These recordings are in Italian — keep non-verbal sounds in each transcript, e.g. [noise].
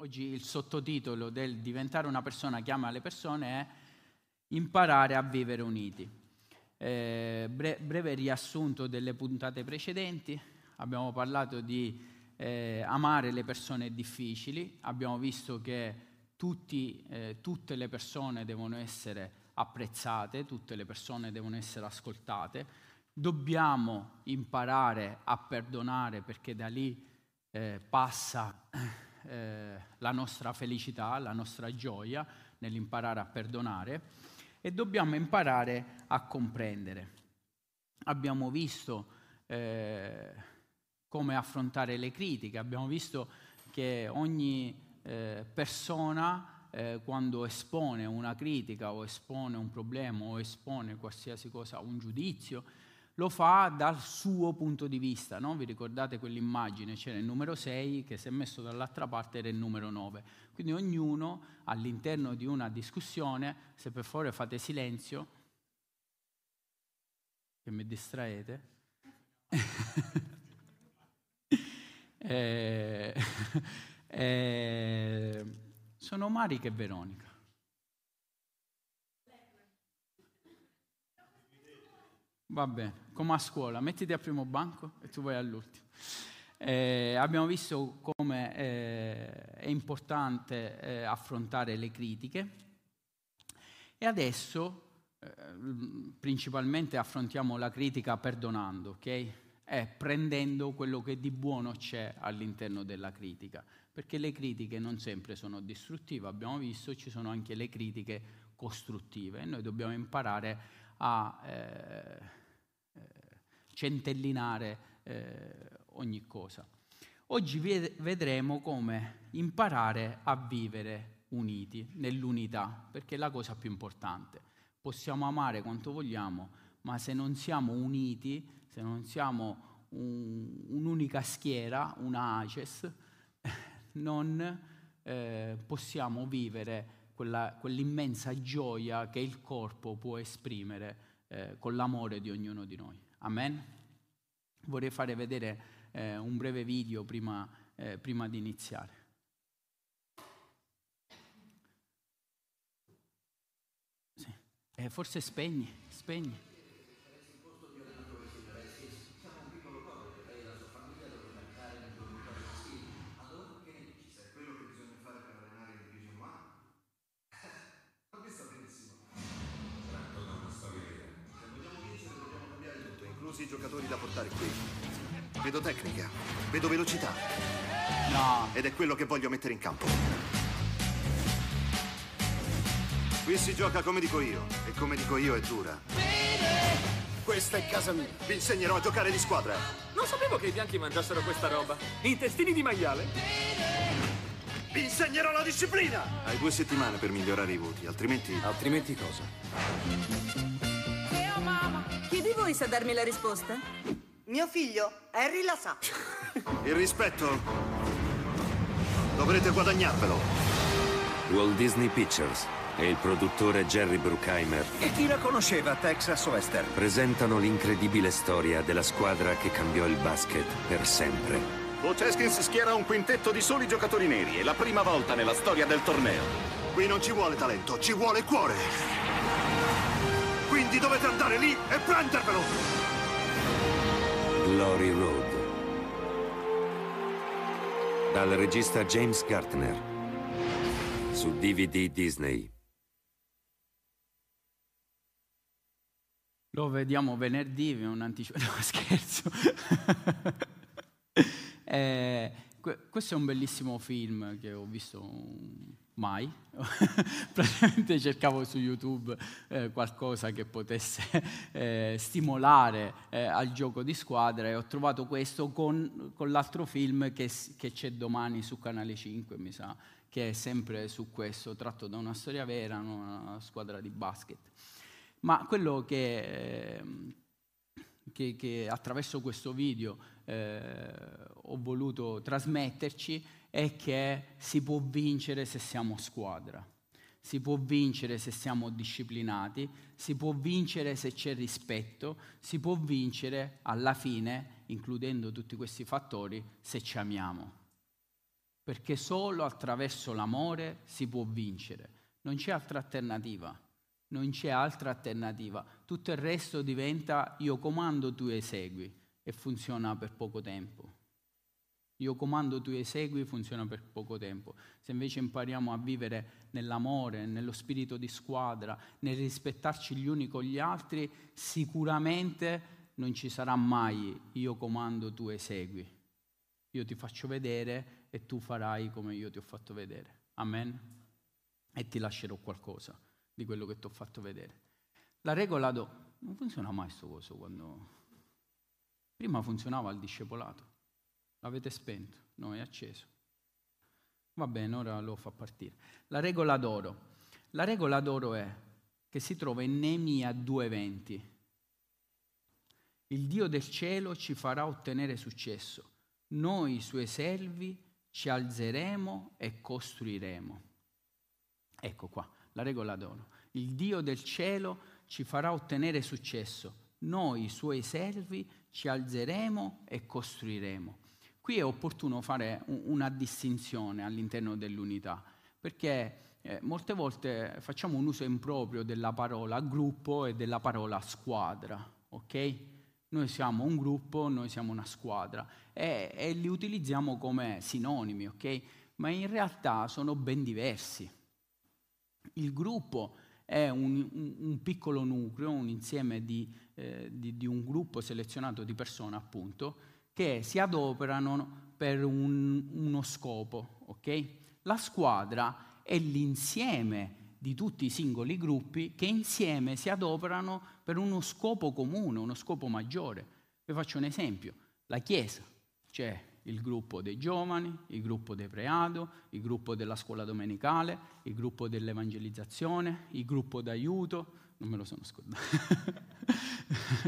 Oggi il sottotitolo del diventare una persona che ama le persone è imparare a vivere uniti. Eh, bre- breve riassunto delle puntate precedenti, abbiamo parlato di eh, amare le persone difficili, abbiamo visto che tutti, eh, tutte le persone devono essere apprezzate, tutte le persone devono essere ascoltate, dobbiamo imparare a perdonare perché da lì eh, passa eh, la nostra felicità, la nostra gioia nell'imparare a perdonare e dobbiamo imparare a comprendere. Abbiamo visto eh, come affrontare le critiche, abbiamo visto che ogni eh, persona eh, quando espone una critica o espone un problema o espone qualsiasi cosa, un giudizio, lo fa dal suo punto di vista. No? Vi ricordate quell'immagine? C'era il numero 6 che si è messo dall'altra parte era il numero 9. Quindi ognuno all'interno di una discussione, se per favore fate silenzio, che mi distraete. [laughs] eh, [laughs] eh, sono Marica e Veronica. Va bene, come a scuola, mettiti al primo banco e tu vai all'ultimo. Eh, abbiamo visto come eh, è importante eh, affrontare le critiche e adesso eh, principalmente affrontiamo la critica perdonando, ok? È prendendo quello che di buono c'è all'interno della critica, perché le critiche non sempre sono distruttive, abbiamo visto, ci sono anche le critiche costruttive e noi dobbiamo imparare a eh, centellinare eh, ogni cosa. Oggi vedremo come imparare a vivere uniti, nell'unità, perché è la cosa più importante. Possiamo amare quanto vogliamo, ma se non siamo uniti, se non siamo un, un'unica schiera, una ACES, [laughs] non eh, possiamo vivere quella, quell'immensa gioia che il corpo può esprimere eh, con l'amore di ognuno di noi. Amen. Vorrei fare vedere eh, un breve video prima, eh, prima di iniziare. Sì. Eh, forse spegni, spegni. Vedo velocità. No. Ed è quello che voglio mettere in campo. Qui si gioca come dico io, e come dico io è dura. Questa è casa mia. Vi insegnerò a giocare di squadra. Non sapevo che i bianchi mangiassero questa roba. Intestini di maiale? Vi insegnerò la disciplina! Hai due settimane per migliorare i voti, altrimenti... Altrimenti cosa? Chi di voi sa darmi la risposta? Mio figlio, Harry la sa. [laughs] Il rispetto dovrete guadagnarvelo. Walt Disney Pictures e il produttore Jerry Bruckheimer E chi la conosceva Texas Western? presentano l'incredibile storia della squadra che cambiò il basket per sempre. Coach Haskins schiera un quintetto di soli giocatori neri. È la prima volta nella storia del torneo. Qui non ci vuole talento, ci vuole cuore. Quindi dovete andare lì e prendervelo. Glory Road. Dal regista James Gartner. Su DVD Disney. Lo vediamo venerdì, è un anticipo. [laughs] No, scherzo. [laughs] eh, questo è un bellissimo film che ho visto mai. [laughs] Praticamente cercavo su YouTube eh, qualcosa che potesse eh, stimolare eh, al gioco di squadra e ho trovato questo con, con l'altro film che, che, c'è domani su Canale 5, mi sa, che è sempre su questo, tratto da una storia vera, una squadra di basket. Ma quello che, ehm, che, che attraverso questo video eh, ho voluto trasmetterci è che si può vincere se siamo squadra, si può vincere se siamo disciplinati, si può vincere se c'è rispetto, si può vincere alla fine, includendo tutti questi fattori, se ci amiamo. perché solo attraverso l'amore si può vincere. Non c'è altra alternativa, non c'è altra alternativa. Tutto il resto diventa io comando, tu esegui e funziona per poco tempo. Io comando, tu esegui, funziona per poco tempo. Se invece impariamo a vivere nell'amore, nello spirito di squadra, nel rispettarci gli uni con gli altri, sicuramente non ci sarà mai io comando, tu esegui. Io ti faccio vedere e tu farai come io ti ho fatto vedere. Amen? E ti lascerò qualcosa di quello che ti ho fatto vedere. La regola do... Non funziona mai questo coso quando... Prima funzionava il discepolato. L'avete spento, no, è acceso. Va bene, ora lo fa partire. La regola d'oro. La regola d'oro è che si trova in Nemia 2.20. Il Dio del cielo ci farà ottenere successo. Noi, suoi servi, ci alzeremo e costruiremo. Ecco qua, la regola d'oro. Il Dio del cielo ci farà ottenere successo. Noi, i suoi servi, ci alzeremo e costruiremo. Qui è opportuno fare una distinzione all'interno dell'unità, perché eh, molte volte facciamo un uso improprio della parola gruppo e della parola squadra, ok? Noi siamo un gruppo, noi siamo una squadra e, e li utilizziamo come sinonimi, ok? Ma in realtà sono ben diversi. Il gruppo è un, un, piccolo nucleo, un insieme di, eh, di, di, un gruppo selezionato di persone, appunto, che si adoperano per un, uno scopo, ok? La squadra è l'insieme di tutti i singoli gruppi che insieme si adoperano per uno scopo comune, uno scopo maggiore. Vi faccio un esempio, la Chiesa, c'è il gruppo dei giovani, il gruppo dei preado, il gruppo della scuola domenicale, il gruppo dell'evangelizzazione, il gruppo d'aiuto, non me lo sono scordato,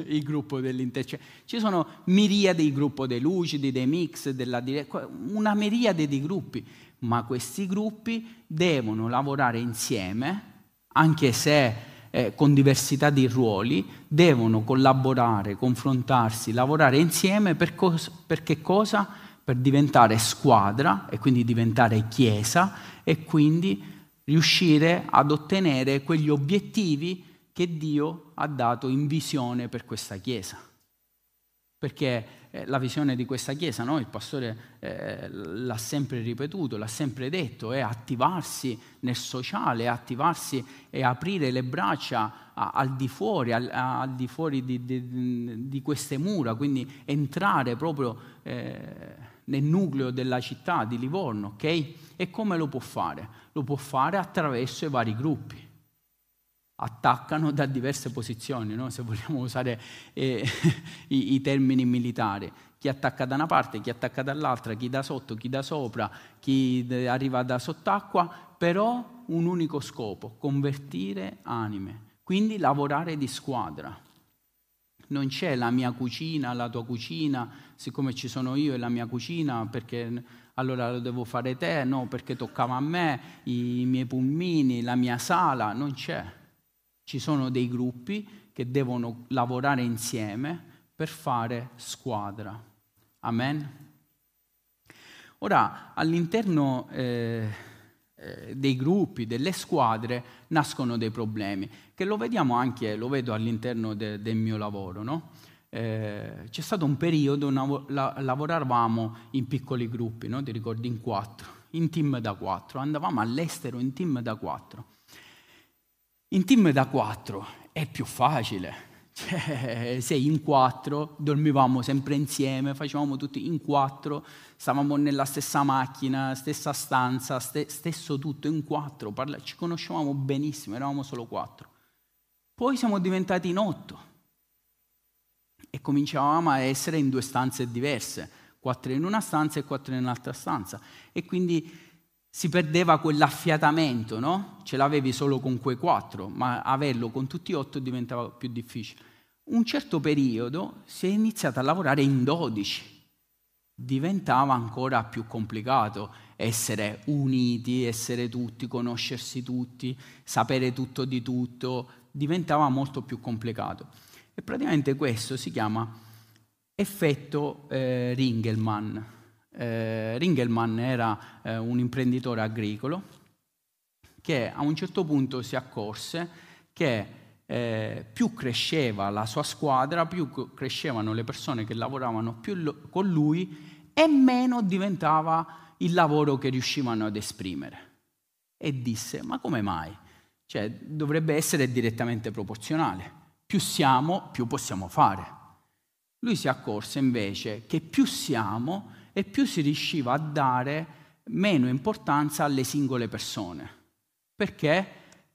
[laughs] il gruppo dell'intercessione. Ci sono miriadi di gruppo dei lucidi, dei mix, della dire- una miriade di gruppi ma questi gruppi devono lavorare insieme, anche se eh, con diversità di ruoli, devono collaborare, confrontarsi, lavorare insieme per, cos- per cosa? Per diventare squadra e quindi diventare chiesa e quindi riuscire ad ottenere quegli obiettivi che Dio ha dato in visione per questa chiesa. Perché eh, la visione di questa Chiesa, no? il pastore eh, l'ha sempre ripetuto, l'ha sempre detto, è attivarsi nel sociale, attivarsi e aprire le braccia a, al di fuori, al, a, al di fuori di, di, di, queste mura, quindi entrare proprio eh, nel nucleo della città di Livorno, ok? E come lo può fare? Lo può fare attraverso i vari gruppi attaccano da diverse posizioni, no? se vogliamo usare eh, [laughs] i, i, termini militari. Chi attacca da una parte, chi attacca dall'altra, chi da sotto, chi da sopra, chi arriva da sott'acqua, però un unico scopo, convertire anime, quindi lavorare di squadra. Non c'è la mia cucina, la tua cucina, siccome ci sono io e la mia cucina, perché allora lo devo fare te, no, perché toccava a me, i miei pulmini, la mia sala, non c'è ci sono dei gruppi che devono lavorare insieme per fare squadra. Amen. Ora, all'interno eh, eh, dei gruppi, delle squadre, nascono dei problemi, che lo vediamo anche, lo vedo all'interno de, del mio lavoro, no? eh, c'è stato un periodo, dove la, lavoravamo in piccoli gruppi, no? ti ricordi, in quattro, in team da quattro, andavamo all'estero in team da quattro. In team da quattro è più facile. Cioè, sei in quattro, dormivamo sempre insieme, facevamo tutti in quattro, stavamo nella stessa macchina, stessa stanza, ste, stesso tutto in quattro, parla, ci conoscevamo benissimo, eravamo solo quattro. Poi siamo diventati in otto e cominciavamo a essere in due stanze diverse, quattro in una stanza e quattro in un'altra stanza. E quindi si perdeva quell'affiatamento, no? Ce l'avevi solo con quei quattro, ma averlo con tutti e otto diventava più difficile. Un certo periodo si è iniziato a lavorare in dodici. Diventava ancora più complicato essere uniti, essere tutti, conoscersi tutti, sapere tutto di tutto, diventava molto più complicato. E praticamente questo si chiama effetto eh, Ringelmann Eh, Ringelmann era eh, un imprenditore agricolo che a un certo punto si accorse che eh, più cresceva la sua squadra, più crescevano le persone che lavoravano più con lui e meno diventava il lavoro che riuscivano ad esprimere. E disse, ma come mai? Cioè, dovrebbe essere direttamente proporzionale. Più siamo, più possiamo fare. Lui si accorse invece che più siamo e più si riusciva a dare meno importanza alle singole persone. Perché?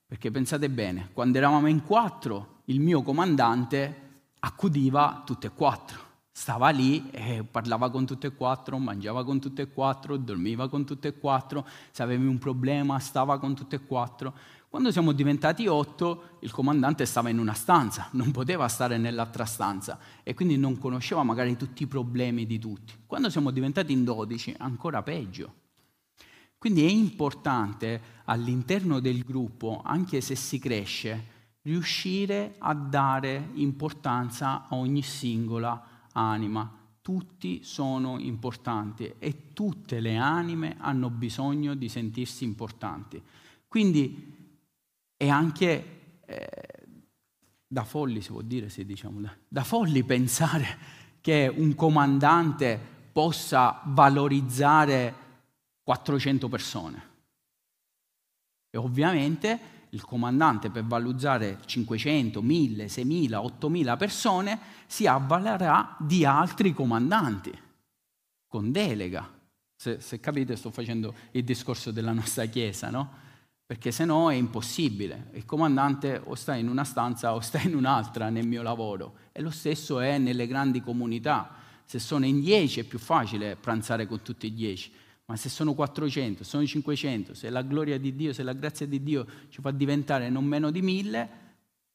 Perché pensate bene, quando eravamo in quattro, il mio comandante accudiva tutte e quattro. Stava lì e parlava con tutte e quattro, mangiava con tutte e quattro, dormiva con tutte e quattro, se avevi un problema stava con tutte e quattro. Quando siamo diventati otto, il comandante stava in una stanza, non poteva stare nell'altra stanza e quindi non conosceva magari tutti i problemi di tutti. Quando siamo diventati in dodici, ancora peggio. Quindi è importante all'interno del gruppo, anche se si cresce, riuscire a dare importanza a ogni singola anima. Tutti sono importanti e tutte le anime hanno bisogno di sentirsi importanti. Quindi è anche eh, da folli, si può dire, sì, diciamo, da, da folli pensare che un comandante possa valorizzare 400 persone. E ovviamente il comandante per valorizzare 500, 1000, 6000, 8000 persone si avvalerà di altri comandanti con delega. Se, se capite sto facendo il discorso della nostra Chiesa, no? Perché se no è impossibile. Il comandante o sta in una stanza o sta in un'altra nel mio lavoro. E lo stesso è nelle grandi comunità. Se sono in dieci è più facile pranzare con tutti i dieci, ma se sono 400, sono 500, se la gloria di Dio, se la grazia di Dio ci fa diventare non meno di mille,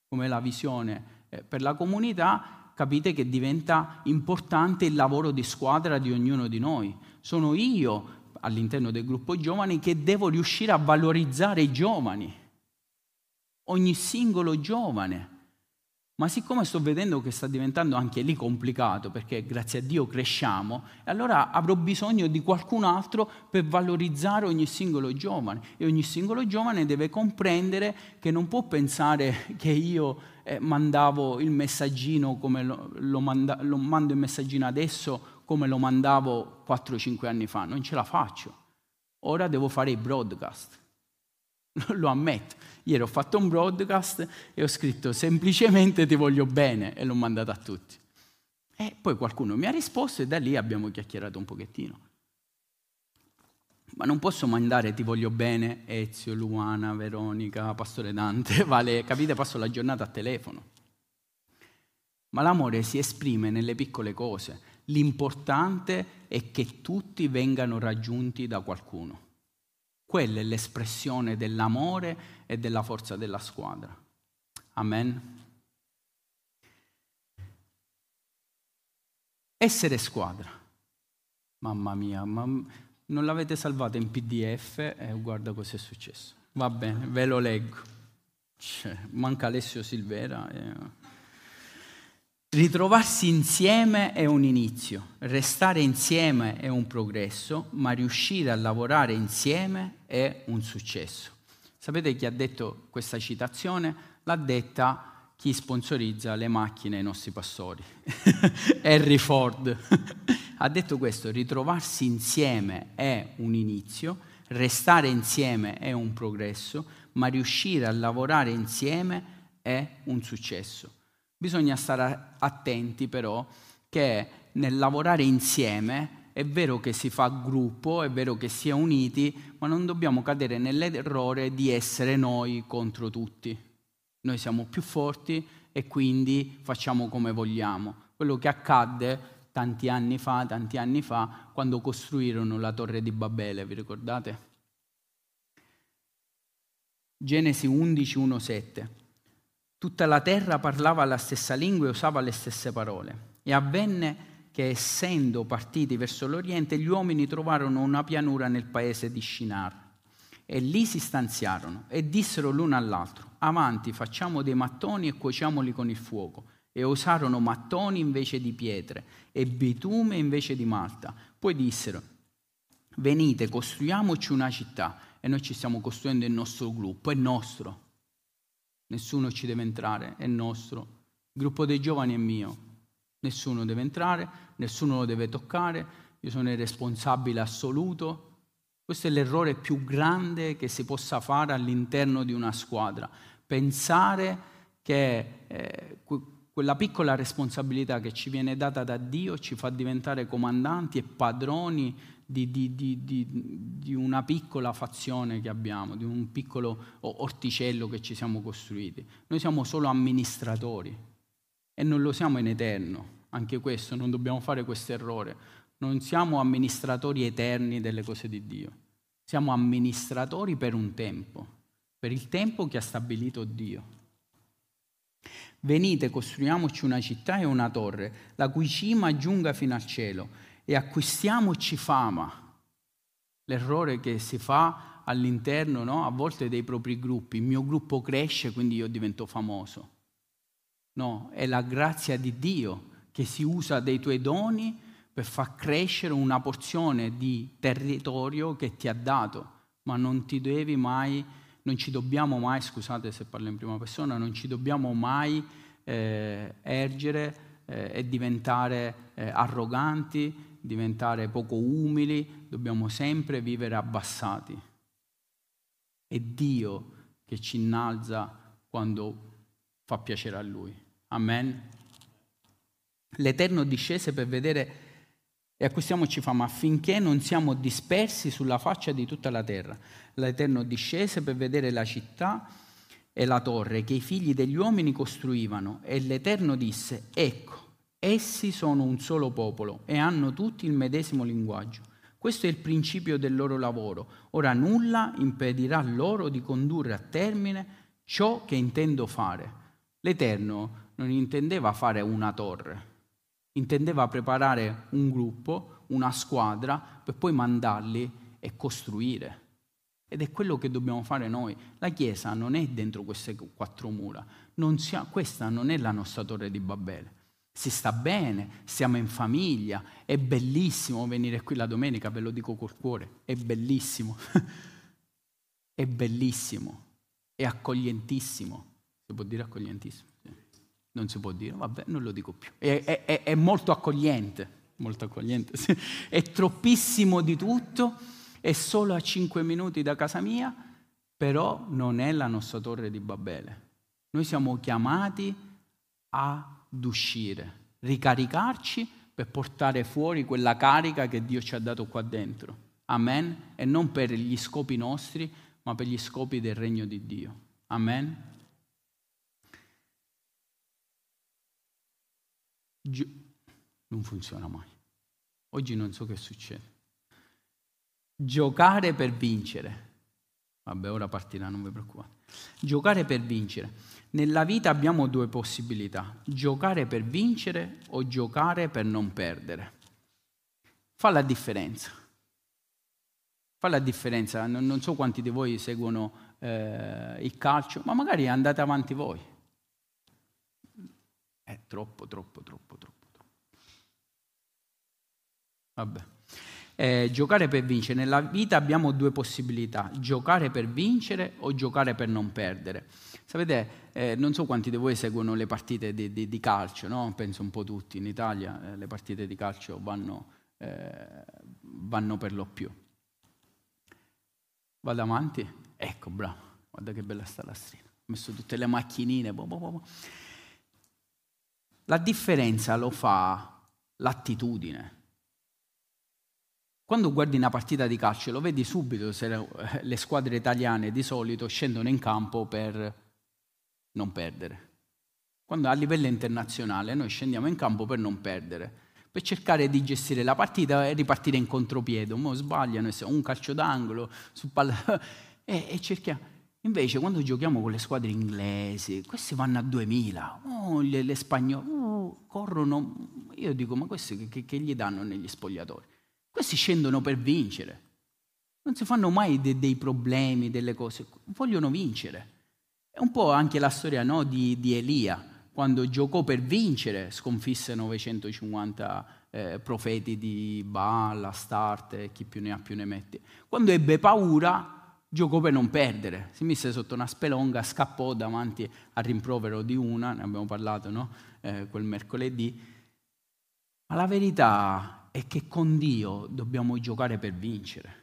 come la visione eh, per la comunità, capite che diventa importante il lavoro di squadra di ognuno di noi. Sono io all'interno del gruppo giovani che devo riuscire a valorizzare i giovani, ogni singolo giovane. Ma siccome sto vedendo che sta diventando anche lì complicato, perché grazie a Dio cresciamo, allora avrò bisogno di qualcun altro per valorizzare ogni singolo giovane. E ogni singolo giovane deve comprendere che non può pensare che io eh, mandavo il messaggino come lo, lo, manda, lo mando il messaggino adesso come lo mandavo 4-5 anni fa, non ce la faccio. Ora devo fare i broadcast. [laughs] Lo ammetto. Ieri ho fatto un broadcast e ho scritto semplicemente ti voglio bene e l'ho mandato a tutti. E poi qualcuno mi ha risposto e da lì abbiamo chiacchierato un pochettino. Ma non posso mandare ti voglio bene Ezio, Luana, Veronica, Pastore Dante, [laughs] vale, capite, passo la giornata a telefono. Ma l'amore si esprime nelle piccole cose. L'importante è che tutti vengano raggiunti da qualcuno. Quella è l'espressione dell'amore e della forza della squadra. Amen. Essere squadra. Mamma mia, ma non l'avete salvata in PDF e eh, guarda cosa è successo. Va bene, ve lo leggo. Cioè, manca Alessio Silvera. Eh. Ritrovarsi insieme è un inizio, restare insieme è un progresso, ma riuscire a lavorare insieme è un successo. Sapete chi ha detto questa citazione? L'ha detta chi sponsorizza le macchine ai nostri pastori, [laughs] Henry Ford. ha detto questo, ritrovarsi insieme è un inizio, restare insieme è un progresso, ma riuscire a lavorare insieme è un successo. Bisogna stare attenti però che nel lavorare insieme è vero che si fa gruppo, è vero che si è uniti, ma non dobbiamo cadere nell'errore di essere noi contro tutti. Noi siamo più forti e quindi facciamo come vogliamo. Quello che accadde tanti anni fa, tanti anni fa, quando costruirono la torre di Babele, vi ricordate? Genesi 11, 1, 7. Tutta la terra parlava la stessa lingua e usava le stesse parole. E avvenne che essendo partiti verso l'Oriente, gli uomini trovarono una pianura nel paese di Shinar. E lì si stanziarono e dissero l'uno all'altro, avanti, facciamo dei mattoni e cuociamoli con il fuoco. E usarono mattoni invece di pietre e bitume invece di malta. Poi dissero, venite, costruiamoci una città e noi ci stiamo costruendo il nostro gruppo, è nostro. Nessuno ci deve entrare, è nostro. Il gruppo dei giovani è mio. Nessuno deve entrare, nessuno lo deve toccare, io sono il responsabile assoluto. Questo è l'errore più grande che si possa fare all'interno di una squadra. Pensare che eh, quella piccola responsabilità che ci viene data da Dio ci fa diventare comandanti e padroni di, di, di, di, una piccola fazione che abbiamo, di un piccolo orticello che ci siamo costruiti. Noi siamo solo amministratori e non lo siamo in eterno. Anche questo, non dobbiamo fare questo errore. Non siamo amministratori eterni delle cose di Dio. Siamo amministratori per un tempo, per il tempo che ha stabilito Dio. Venite, costruiamoci una città e una torre, la cui cima giunga fino al cielo, e acquistiamoci fama. L'errore che si fa all'interno, no? a volte, dei propri gruppi. Il mio gruppo cresce, quindi io divento famoso. No, è la grazia di Dio che si usa dei tuoi doni per far crescere una porzione di territorio che ti ha dato, ma non ti devi mai non ci dobbiamo mai, scusate se parlo in prima persona, non ci dobbiamo mai eh, ergere eh, e diventare eh, arroganti, diventare poco umili, dobbiamo sempre vivere abbassati. È Dio che ci innalza quando fa piacere a Lui. Amen. L'Eterno discese per vedere e acquistiamoci fama affinché non siamo dispersi sulla faccia di tutta la terra. L'Eterno discese per vedere la città e la torre che i figli degli uomini costruivano e l'Eterno disse, ecco, essi sono un solo popolo e hanno tutti il medesimo linguaggio. Questo è il principio del loro lavoro. Ora nulla impedirà loro di condurre a termine ciò che intendo fare. L'Eterno non intendeva fare una torre, intendeva preparare un gruppo, una squadra, per poi mandarli e costruire. Ed è quello che dobbiamo fare noi. La Chiesa non è dentro queste quattro mura, non sia, questa non è la nostra torre di Babele. Si sta bene, siamo in famiglia, è bellissimo venire qui la domenica, ve lo dico col cuore, è bellissimo, [laughs] è bellissimo, è accoglientissimo, si può dire accoglientissimo? non si può dire, vabbè, non lo dico più. È, è, è molto accogliente, molto accogliente, [laughs] è troppissimo di tutto, è solo a cinque minuti da casa mia, però non è la nostra torre di Babele. Noi siamo chiamati ad uscire, ricaricarci per portare fuori quella carica che Dio ci ha dato qua dentro. Amen? E non per gli scopi nostri, ma per gli scopi del regno di Dio. Amen? Gio- non funziona mai. Oggi non so che succede. Giocare per vincere. Vabbè, ora partirà, non vi preoccupate. Giocare per vincere. Nella vita abbiamo due possibilità, giocare per vincere o giocare per non perdere. Fa la differenza. Fa la differenza. Non, non so quanti di voi seguono eh, il calcio, ma magari andate avanti voi. È troppo, troppo, troppo, troppo. troppo. Vabbè. Eh, giocare per vincere. Nella vita abbiamo due possibilità, giocare per vincere o giocare per non perdere. Sapete, eh, non so quanti di voi seguono le partite di, di, di calcio, no? penso un po' tutti, in Italia eh, le partite di calcio vanno, eh, vanno per lo più. Vado avanti? Ecco, bravo, guarda che bella sta la strada. Ho messo tutte le macchinine. Bo, bo, bo. La differenza lo fa l'attitudine. Quando guardi una partita di calcio lo vedi subito se le squadre italiane di solito scendono in campo per non perdere. Quando a livello internazionale noi scendiamo in campo per non perdere, per cercare di gestire la partita e ripartire in contropiede. Mo sbagliano, un calcio d'angolo, su palla, [laughs] e, e cerchiamo. Invece quando giochiamo con le squadre inglesi, questi vanno a 2000, oh, le, le spagnole oh, corrono, io dico ma questi che, che, gli danno negli spogliatori? Questi scendono per vincere, non si fanno mai de, dei problemi, delle cose, vogliono vincere. È un po' anche la storia no, di, di, Elia, quando giocò per vincere, sconfisse 950 eh, profeti di Baal, Astarte, chi più ne ha più ne mette. Quando ebbe paura, giocò per non perdere, si mise sotto una spelonga, scappò davanti al rimprovero di una, ne abbiamo parlato no? eh, quel mercoledì, ma la verità è che con Dio dobbiamo giocare per vincere.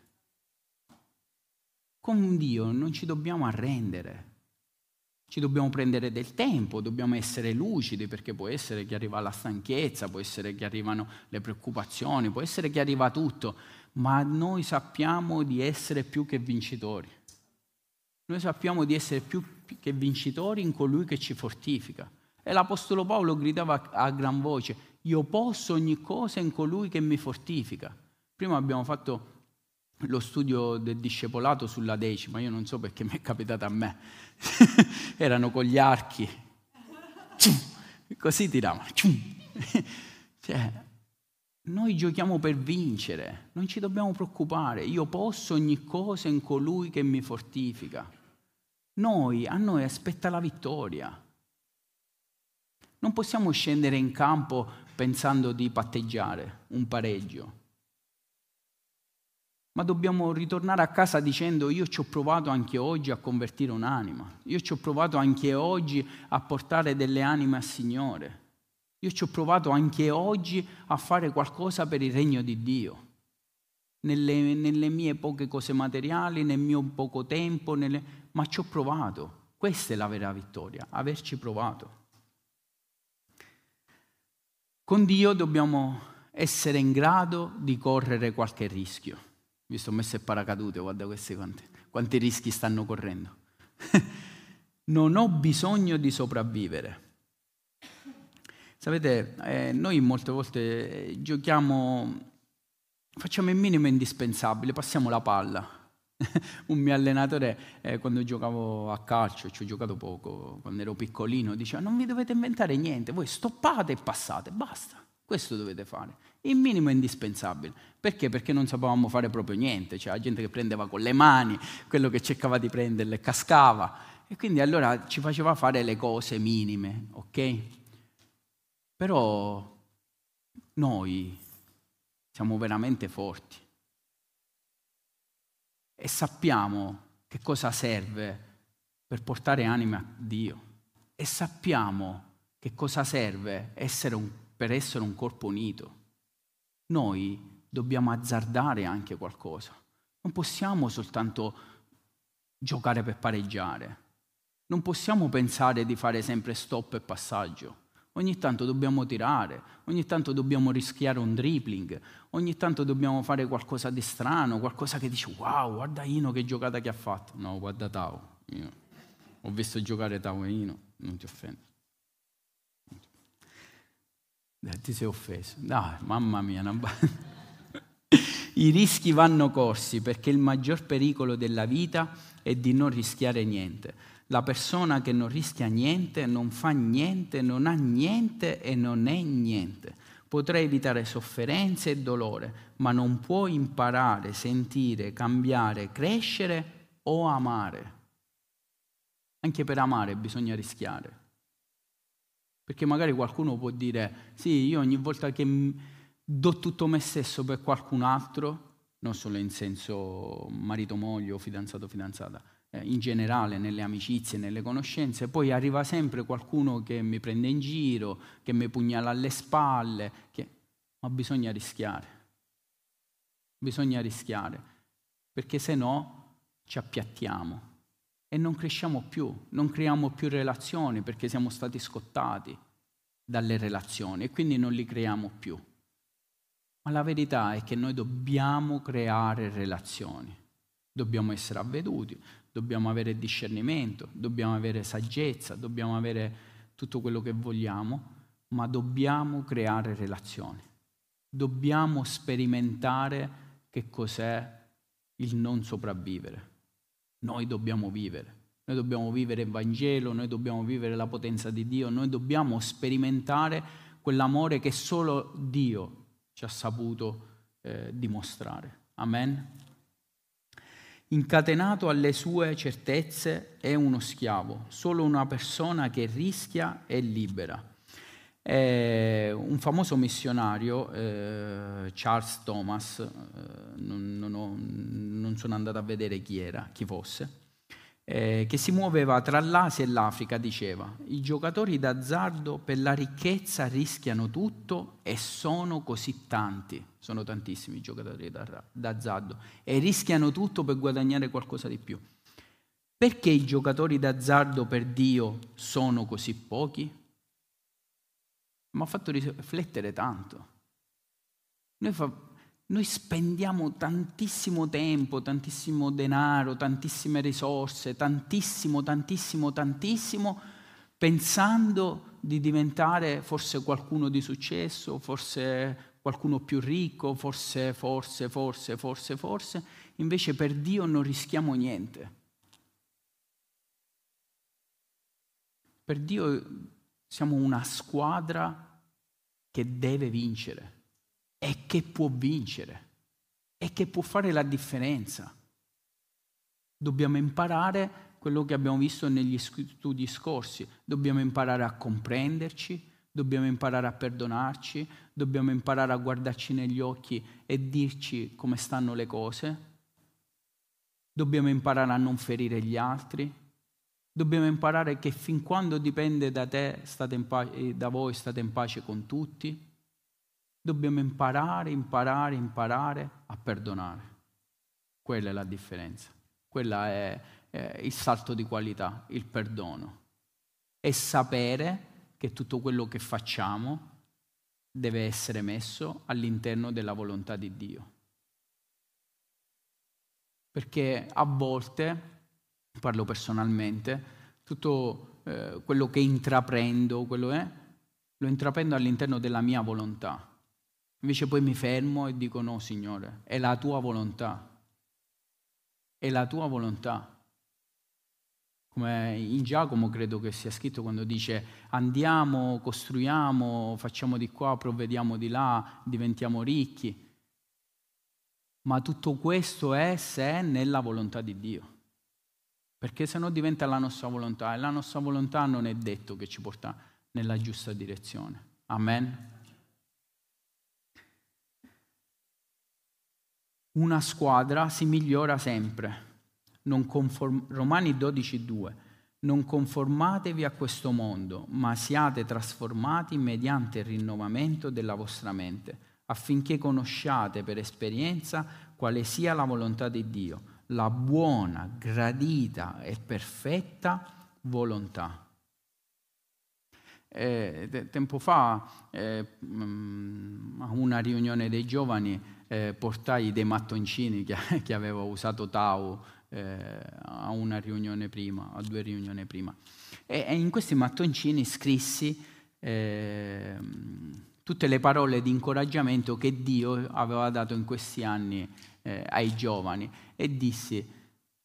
Con Dio non ci dobbiamo arrendere. Ci dobbiamo prendere del tempo, dobbiamo essere lucidi perché può essere che arriva la stanchezza, può essere che arrivano le preoccupazioni, può essere che arriva tutto, ma noi sappiamo di essere più che vincitori. Noi sappiamo di essere più che vincitori in colui che ci fortifica. E l'Apostolo Paolo gridava a gran voce, io posso ogni cosa in colui che mi fortifica. Prima abbiamo fatto lo studio del discepolato sulla decima, io non so perché mi è capitato a me, [laughs] erano con gli archi, così tiravano. Cioè, noi giochiamo per vincere, non ci dobbiamo preoccupare, io posso ogni cosa in colui che mi fortifica. Noi, a noi aspetta la vittoria. Non possiamo scendere in campo pensando di patteggiare un pareggio ma dobbiamo ritornare a casa dicendo io ci ho provato anche oggi a convertire un'anima, io ci ho provato anche oggi a portare delle anime al Signore, io ci ho provato anche oggi a fare qualcosa per il regno di Dio, nelle, nelle mie poche cose materiali, nel mio poco tempo, nelle... ma ci ho provato. Questa è la vera vittoria, averci provato. Con Dio dobbiamo essere in grado di correre qualche rischio mi sono messo il paracadute, guarda questi quanti, quanti rischi stanno correndo. [laughs] non ho bisogno di sopravvivere. Sapete, eh, noi molte volte eh, giochiamo, facciamo il minimo indispensabile, passiamo la palla. [laughs] Un mio allenatore, eh, quando giocavo a calcio, ci ho giocato poco, quando ero piccolino, diceva non vi dovete inventare niente, voi stoppate e passate, basta, questo dovete fare il minimo indispensabile. Perché? Perché non sapevamo fare proprio niente, c'era gente che prendeva con le mani, quello che cercava di prenderle cascava e quindi allora ci faceva fare le cose minime, ok? Però noi siamo veramente forti e sappiamo che cosa serve per portare anima a Dio e sappiamo che cosa serve essere un, per essere un corpo unito noi dobbiamo azzardare anche qualcosa. Non possiamo soltanto giocare per pareggiare. Non possiamo pensare di fare sempre stop e passaggio. Ogni tanto dobbiamo tirare, ogni tanto dobbiamo rischiare un dribbling, ogni tanto dobbiamo fare qualcosa di strano, qualcosa che dice wow, guarda Ino che giocata che ha fatto. No, guarda Tao. Io ho visto giocare Tao e Ino, non ti offendo. Eh, ti sei offeso. Dai, mamma mia. Non... [laughs] I rischi vanno corsi perché il maggior pericolo della vita è di non rischiare niente. La persona che non rischia niente non fa niente, non ha niente e non è niente. Potrà evitare sofferenze e dolore, ma non può imparare, sentire, cambiare, crescere o amare. Anche per amare bisogna rischiare. Perché magari qualcuno può dire, sì, io ogni volta che do tutto me stesso per qualcun altro, non solo in senso marito-moglie o fidanzato-fidanzata, eh, in generale nelle amicizie, nelle conoscenze, poi arriva sempre qualcuno che mi prende in giro, che mi pugnala alle spalle, che... ma bisogna rischiare. Bisogna rischiare, perché se no ci appiattiamo e non cresciamo più, non creiamo più relazioni perché siamo stati scottati dalle relazioni e quindi non li creiamo più. Ma la verità è che noi dobbiamo creare relazioni, dobbiamo essere avveduti, dobbiamo avere discernimento, dobbiamo avere saggezza, dobbiamo avere tutto quello che vogliamo, ma dobbiamo creare relazioni. Dobbiamo sperimentare che cos'è il non sopravvivere. Noi dobbiamo vivere. Noi dobbiamo vivere il Vangelo, noi dobbiamo vivere la potenza di Dio, noi dobbiamo sperimentare quell'amore che solo Dio ci ha saputo eh, dimostrare. Amen. Incatenato alle sue certezze è uno schiavo, solo una persona che rischia è libera. E un famoso missionario, eh, Charles Thomas, eh, non, non, ho, non, sono andato a vedere chi era, chi fosse, eh, che si muoveva tra l'Asia e l'Africa, diceva, i giocatori d'azzardo per la ricchezza rischiano tutto e sono così tanti, sono tantissimi i giocatori d'azzardo, e rischiano tutto per guadagnare qualcosa di più. Perché i giocatori d'azzardo per Dio sono così pochi? Mi ha fatto riflettere tanto. Noi noi spendiamo tantissimo tempo, tantissimo denaro, tantissime risorse, tantissimo, tantissimo, tantissimo, pensando di diventare forse qualcuno di successo, forse qualcuno più ricco, forse, forse, forse, forse, forse. Invece per Dio non rischiamo niente. Per Dio siamo una squadra che deve vincere e che può vincere e che può fare la differenza. Dobbiamo imparare quello che abbiamo visto negli studi scorsi, dobbiamo imparare a comprenderci, dobbiamo imparare a perdonarci, dobbiamo imparare a guardarci negli occhi e dirci come stanno le cose, dobbiamo imparare a non ferire gli altri, dobbiamo imparare che fin quando dipende da te, pace, da voi, state in pace con tutti, Dobbiamo imparare, imparare, imparare a perdonare. Quella è la differenza. Quella è, è il salto di qualità, il perdono. E sapere che tutto quello che facciamo deve essere messo all'interno della volontà di Dio. Perché a volte, parlo personalmente, tutto eh, quello che intraprendo, quello è, lo intraprendo all'interno della mia volontà. Invece poi mi fermo e dico no, Signore, è la tua volontà. È la tua volontà. Come in Giacomo credo che sia scritto quando dice andiamo, costruiamo, facciamo di qua, provvediamo di là, diventiamo ricchi. Ma tutto questo è se è nella volontà di Dio. Perché se no diventa la nostra volontà e la nostra volontà non è detto che ci porta nella giusta direzione. Amen. Una squadra si migliora sempre. Conform- Romani 12:2. Non conformatevi a questo mondo, ma siate trasformati mediante il rinnovamento della vostra mente, affinché conosciate per esperienza quale sia la volontà di Dio, la buona, gradita e perfetta volontà. Eh, tempo fa, eh, mm, a una riunione dei giovani, eh, portai dei mattoncini che, [laughs] che aveva usato Tau eh, a una riunione prima, a due riunioni prima. E, e in questi mattoncini scrissi eh, tutte le parole di incoraggiamento che Dio aveva dato in questi anni eh, ai giovani e dissi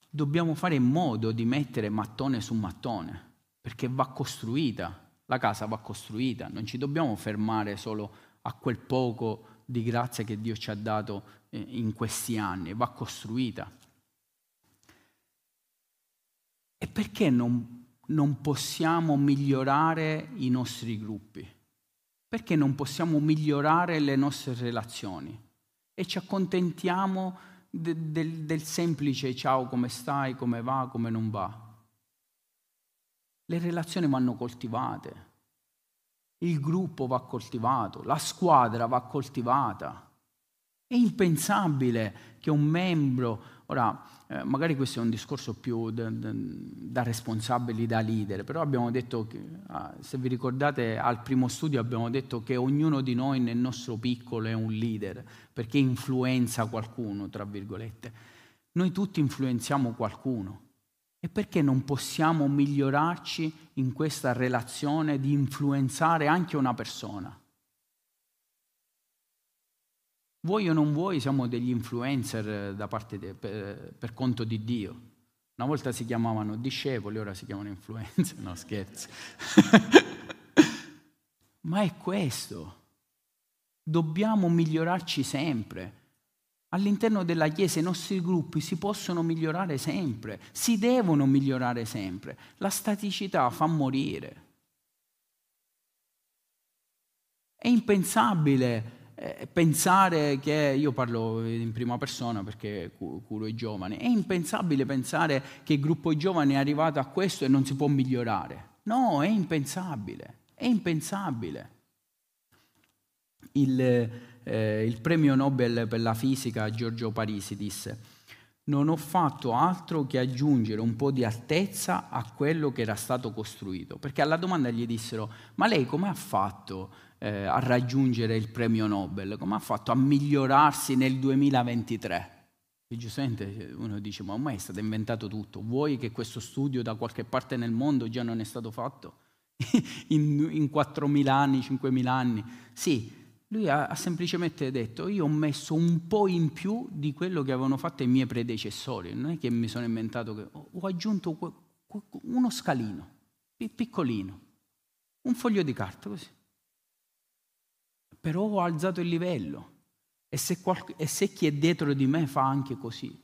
dobbiamo fare in modo di mettere mattone su mattone perché va costruita, la casa va costruita, non ci dobbiamo fermare solo a quel poco di grazia che Dio ci ha dato eh, in questi anni, va costruita. E perché non, non possiamo migliorare i nostri gruppi? Perché non possiamo migliorare le nostre relazioni? E ci accontentiamo de, de, del semplice ciao, come stai, come va, come non va? Le relazioni vanno coltivate il gruppo va coltivato, la squadra va coltivata. È impensabile che un membro, ora eh, magari questo è un discorso più da, da, responsabili, da leader, però abbiamo detto, che, ah, se vi ricordate al primo studio abbiamo detto che ognuno di noi nel nostro piccolo è un leader, perché influenza qualcuno, tra virgolette. Noi tutti influenziamo qualcuno. E perché non possiamo migliorarci in questa relazione di influenzare anche una persona? Vuoi o non vuoi siamo degli influencer da parte de, per, per, conto di Dio. Una volta si chiamavano discepoli, ora si chiamano influencer, no scherzo. [laughs] Ma è questo. Dobbiamo migliorarci sempre. All'interno della Chiesa i nostri gruppi si possono migliorare sempre, si devono migliorare sempre. La staticità fa morire. È impensabile eh, pensare che, io parlo in prima persona perché curo i giovani, è impensabile pensare che il gruppo giovani è arrivato a questo e non si può migliorare. No, è impensabile, è impensabile. Il, eh, il premio Nobel per la fisica Giorgio Parisi disse non ho fatto altro che aggiungere un po' di altezza a quello che era stato costruito. Perché alla domanda gli dissero, ma lei come ha fatto eh, a raggiungere il premio Nobel? Come ha fatto a migliorarsi nel 2023? E giustamente uno dice, ma ormai è stato inventato tutto. Vuoi che questo studio da qualche parte nel mondo già non è stato fatto? [laughs] in, in 4.000 anni, 5.000 anni? Sì, lui ha, ha, semplicemente detto, io ho messo un po' in più di quello che avevano fatto i miei predecessori, non è che mi sono inventato che ho aggiunto uno scalino, piccolino, un foglio di carta così. Però ho alzato il livello e se, qualche, e se chi è dietro di me fa anche così,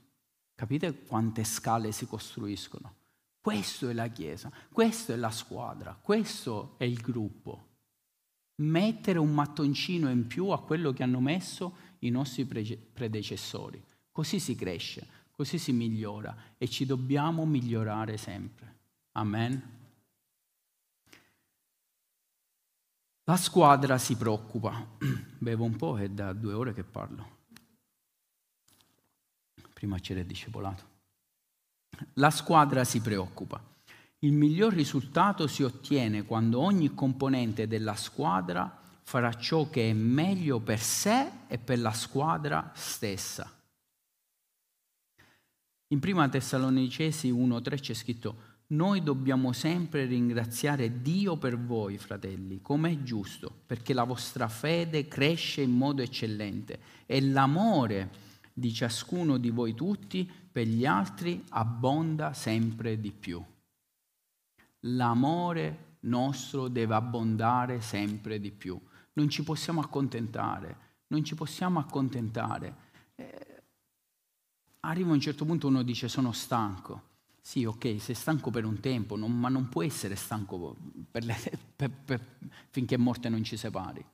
capite quante scale si costruiscono? Questo è la Chiesa, questa è la squadra, questo è il gruppo mettere un mattoncino in più a quello che hanno messo i nostri predecessori. Così si cresce, così si migliora e ci dobbiamo migliorare sempre. Amen. La squadra si preoccupa. [clears throat] Bevo un po', è da due ore che parlo. Prima c'era il discepolato. La squadra si preoccupa. Il miglior risultato si ottiene quando ogni componente della squadra farà ciò che è meglio per sé e per la squadra stessa. In prima Tessalonicesi 1.3 c'è scritto noi dobbiamo sempre ringraziare Dio per voi, fratelli, come è giusto, perché la vostra fede cresce in modo eccellente e l'amore di ciascuno di voi tutti per gli altri abbonda sempre di più l'amore nostro deve abbondare sempre di più. Non ci possiamo accontentare, non ci possiamo accontentare. Eh, arriva un certo punto uno dice sono stanco. Sì, ok, sei stanco per un tempo, non, ma non puoi essere stanco per le, per, per, finché morte non ci separi.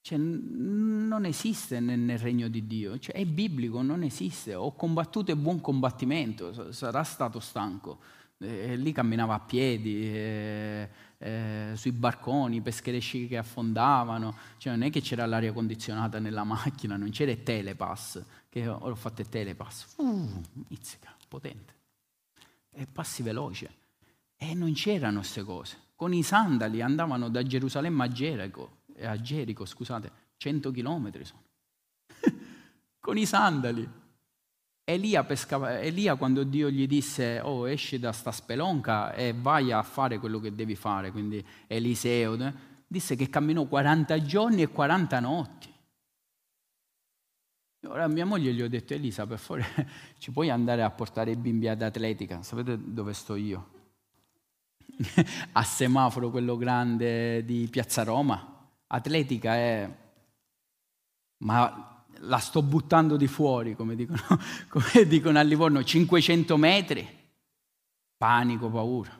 Cioè, non esiste nel, nel regno di Dio, cioè, è biblico, non esiste. Ho combattuto il buon combattimento, sarà stato stanco e lì camminava a piedi, e, e, sui barconi, pescherecci che affondavano, cioè non è che c'era l'aria condizionata nella [laughs] macchina, non c'era il telepass, che ho fatto il telepass, uh, mizzica, potente, e passi veloce. E non c'erano queste cose. Con i sandali andavano da Gerusalemme a Gerico, a Gerico scusate, 100 chilometri sono. [laughs] Con i sandali. Elia, pescava, Elia, quando Dio gli disse oh esci da sta spelonca e vai a fare quello che devi fare, quindi Eliseo, eh, disse che camminò 40 giorni e 40 notti. Ora mia moglie gli ho detto Elisa per favore [laughs] ci puoi andare a portare i bimbi ad atletica, sapete dove sto io? [laughs] a semaforo quello grande di Piazza Roma. Atletica è... Ma la sto buttando di fuori, come dicono, [laughs] come dicono a Livorno, 500 metri, panico, paura,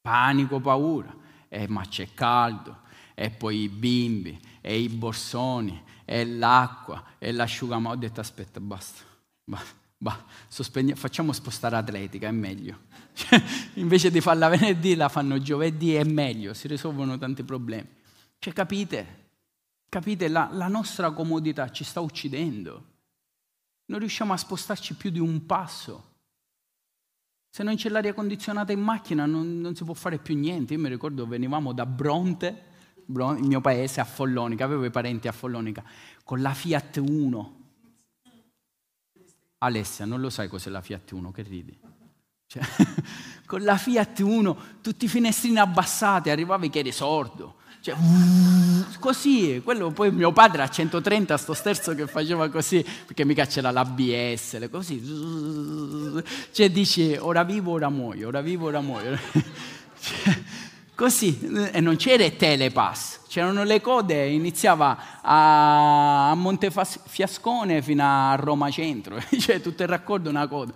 panico, paura, eh, ma c'è caldo, e poi i bimbi, e i borsoni, e l'acqua, e l'asciugamano. Ho detto aspetta, basta, basta. Bah, facciamo spostare atletica, è meglio. [laughs] invece di farla venerdì, la fanno giovedì, è meglio, si risolvono tanti problemi. Cioè, capite? Capite? La, la nostra comodità ci sta uccidendo. Non riusciamo a spostarci più di un passo. Se non c'è l'aria condizionata in macchina non, non, si può fare più niente. Io mi ricordo venivamo da Bronte, il mio paese, a Follonica, avevo i parenti a Follonica, con la Fiat 1. Alessia, non lo sai cos'è la Fiat 1, che ridi? Cioè, [laughs] con la Fiat 1, tutti i finestrini abbassati, arrivavi che eri sordo. Cioè, così, quello poi mio padre a 130, sto sterzo che faceva così, perché mica c'era l'ABS, così. Cioè dici, ora vivo, ora muoio, ora vivo, ora muoio. [laughs] Cioè, così, e non c'era il telepass, c'erano le code, iniziava a, a Montefiascone fino a Roma Centro, [laughs] cioè tutto il raccordo una coda.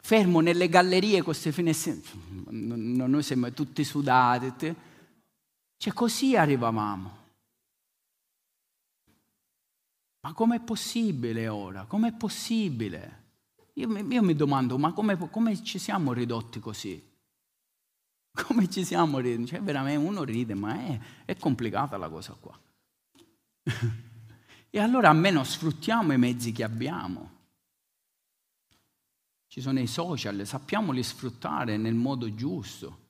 Fermo nelle gallerie con queste finestre, noi siamo tutti sudati. Cioè così arrivavamo. Ma com'è possibile ora? Com'è possibile? Io, io mi domando, ma come, come, ci siamo ridotti così? [laughs] Come ci siamo ridotti? Cioè, veramente uno ride, ma è, è complicata la cosa qua. [laughs] e allora almeno sfruttiamo i mezzi che abbiamo. Ci sono i social, sappiamoli sfruttare nel modo giusto.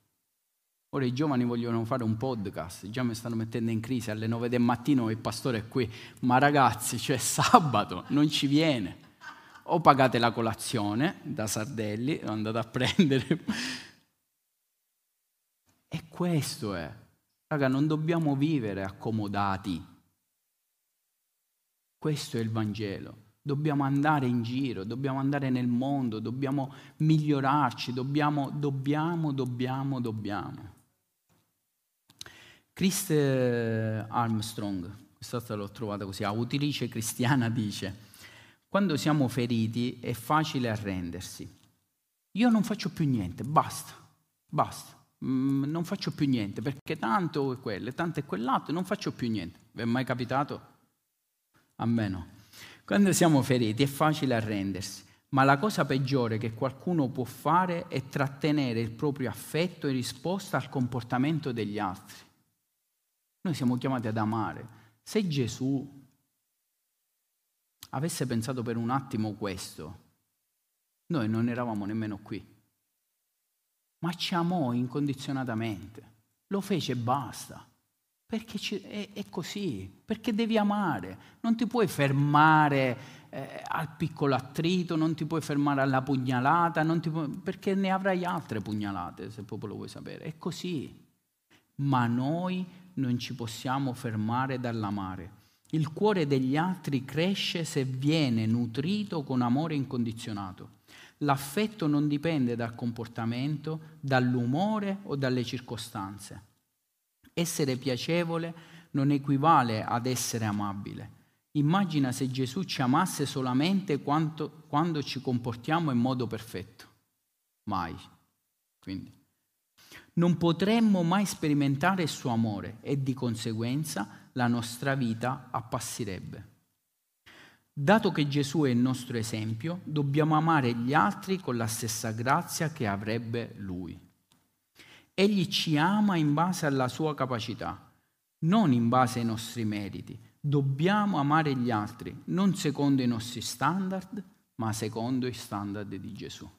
Ora i giovani vogliono fare un podcast, già mi stanno mettendo in crisi alle 9 del mattino il pastore è qui, ma ragazzi, cioè [laughs] sabato, non ci viene. O pagate la colazione da Sardelli, andate a prendere. [laughs] E questo è. Raga, non dobbiamo vivere accomodati. Questo è il Vangelo. Dobbiamo andare in giro, dobbiamo andare nel mondo, dobbiamo migliorarci, dobbiamo, dobbiamo, dobbiamo, dobbiamo. Chris Armstrong, questa l'ho trovata così, autrice cristiana, dice, quando siamo feriti è facile arrendersi. Io non faccio più niente, basta, basta, mm, non faccio più niente perché tanto è quello, tanto è quell'altro, non faccio più niente. Vi è mai capitato? A me no. Quando siamo feriti è facile arrendersi, ma la cosa peggiore che qualcuno può fare è trattenere il proprio affetto in risposta al comportamento degli altri. Noi siamo chiamati ad amare. Se Gesù avesse pensato per un attimo questo, noi non eravamo nemmeno qui. Ma ci amò incondizionatamente. Lo fece e basta. Perché è, così, perché devi amare, non ti puoi fermare eh, al piccolo attrito, non ti puoi fermare alla pugnalata, puoi, perché ne avrai altre pugnalate se proprio lo vuoi sapere, è così. Ma noi non ci possiamo fermare dall'amare. Il cuore degli altri cresce se viene nutrito con amore incondizionato. L'affetto non dipende dal comportamento, dall'umore o dalle circostanze essere piacevole non equivale ad essere amabile. Immagina se Gesù ci amasse solamente quanto, quando ci comportiamo in modo perfetto. Mai. Quindi. Non potremmo mai sperimentare il suo amore e di conseguenza la nostra vita appassirebbe. Dato che Gesù è il nostro esempio, dobbiamo amare gli altri con la stessa grazia che avrebbe Lui. Egli ci ama in base alla sua capacità, non in base ai nostri meriti. Dobbiamo amare gli altri, non secondo i nostri standard, ma secondo i standard di Gesù.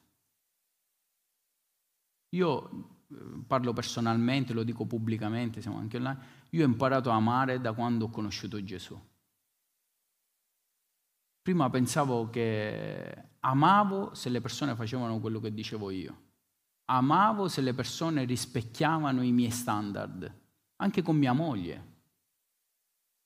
Io parlo personalmente, lo dico pubblicamente, siamo anche online, io ho imparato a amare da quando ho conosciuto Gesù. Prima pensavo che amavo se le persone facevano quello che dicevo io amavo se le persone rispecchiavano i miei standard, anche con mia moglie.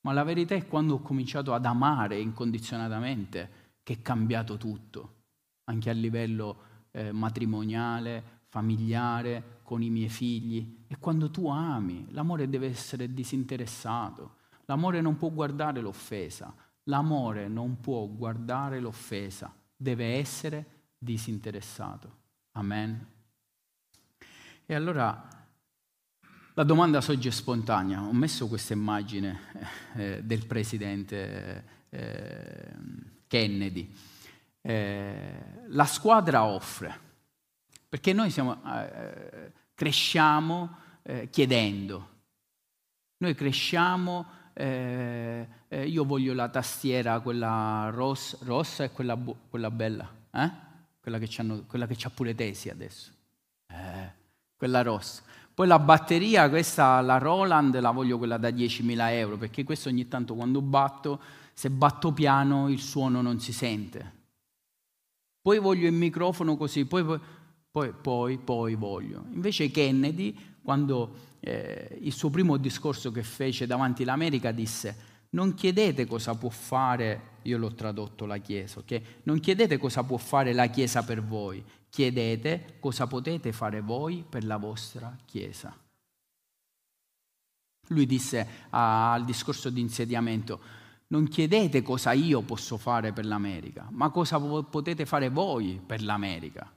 Ma la verità è quando ho cominciato ad amare incondizionatamente che è cambiato tutto, anche a livello eh, matrimoniale, familiare, con i miei figli. E quando tu ami, l'amore deve essere disinteressato. L'amore non può guardare l'offesa. L'amore non può guardare l'offesa. Deve essere disinteressato. Amen. E allora la domanda sorge spontanea. Ho messo questa immagine eh, del presidente eh, Kennedy. Eh, la squadra offre, perché noi siamo, eh, cresciamo eh, chiedendo. Noi cresciamo, eh, io voglio la tastiera, quella rossa, rossa e quella, quella bella, quella che, quella che c'ha pure tesi adesso. Eh, quella rossa. Poi la batteria, questa, la Roland, la voglio quella da 10.000 euro, perché questo ogni tanto quando batto, se batto piano il suono non si sente. Poi voglio il microfono così, poi, poi, poi, poi voglio. Invece Kennedy, quando eh, il suo primo discorso che fece davanti all'America, disse non chiedete cosa può fare, io l'ho tradotto la Chiesa, ok? Non chiedete cosa può fare la Chiesa per voi, chiedete cosa potete fare voi per la vostra Chiesa. Lui disse al discorso di insediamento, non chiedete cosa io posso fare per l'America, ma cosa potete fare voi per l'America.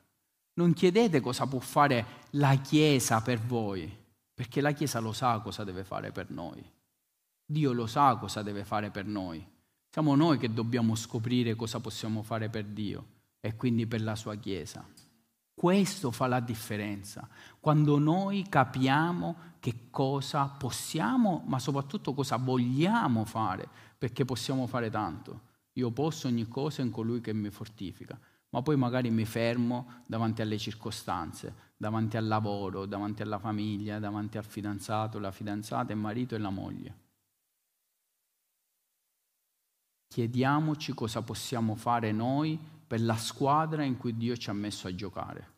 Non chiedete cosa può fare la Chiesa per voi, perché la Chiesa lo sa cosa deve fare per noi. Dio lo sa cosa deve fare per noi. Siamo noi che dobbiamo scoprire cosa possiamo fare per Dio e quindi per la sua Chiesa. Questo fa la differenza, quando noi capiamo che cosa possiamo, ma soprattutto cosa vogliamo fare, perché possiamo fare tanto. Io posso ogni cosa in colui che mi fortifica, ma poi magari mi fermo davanti alle circostanze, davanti al lavoro, davanti alla famiglia, davanti al fidanzato, la fidanzata, il marito e la moglie. Chiediamoci cosa possiamo fare noi per la squadra in cui Dio ci ha messo a giocare.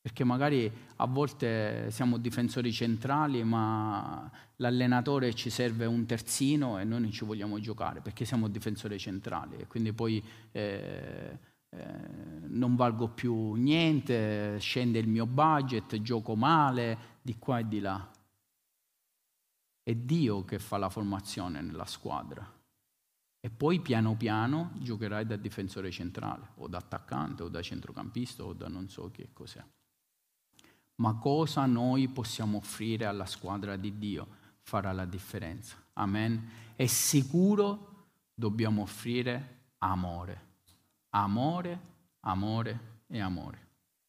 Perché magari a volte siamo difensori centrali, ma l'allenatore ci serve un terzino e noi non ci vogliamo giocare perché siamo difensori centrali e quindi poi eh, eh, non valgo più niente, scende il mio budget, gioco male, di qua e di là. È Dio che fa la formazione nella squadra. E poi piano piano giocherai da difensore centrale, o da attaccante, o da centrocampista, o da non so che cos'è ma cosa noi possiamo offrire alla squadra di Dio farà la differenza. Amen. E sicuro dobbiamo offrire amore. Amore, amore e amore.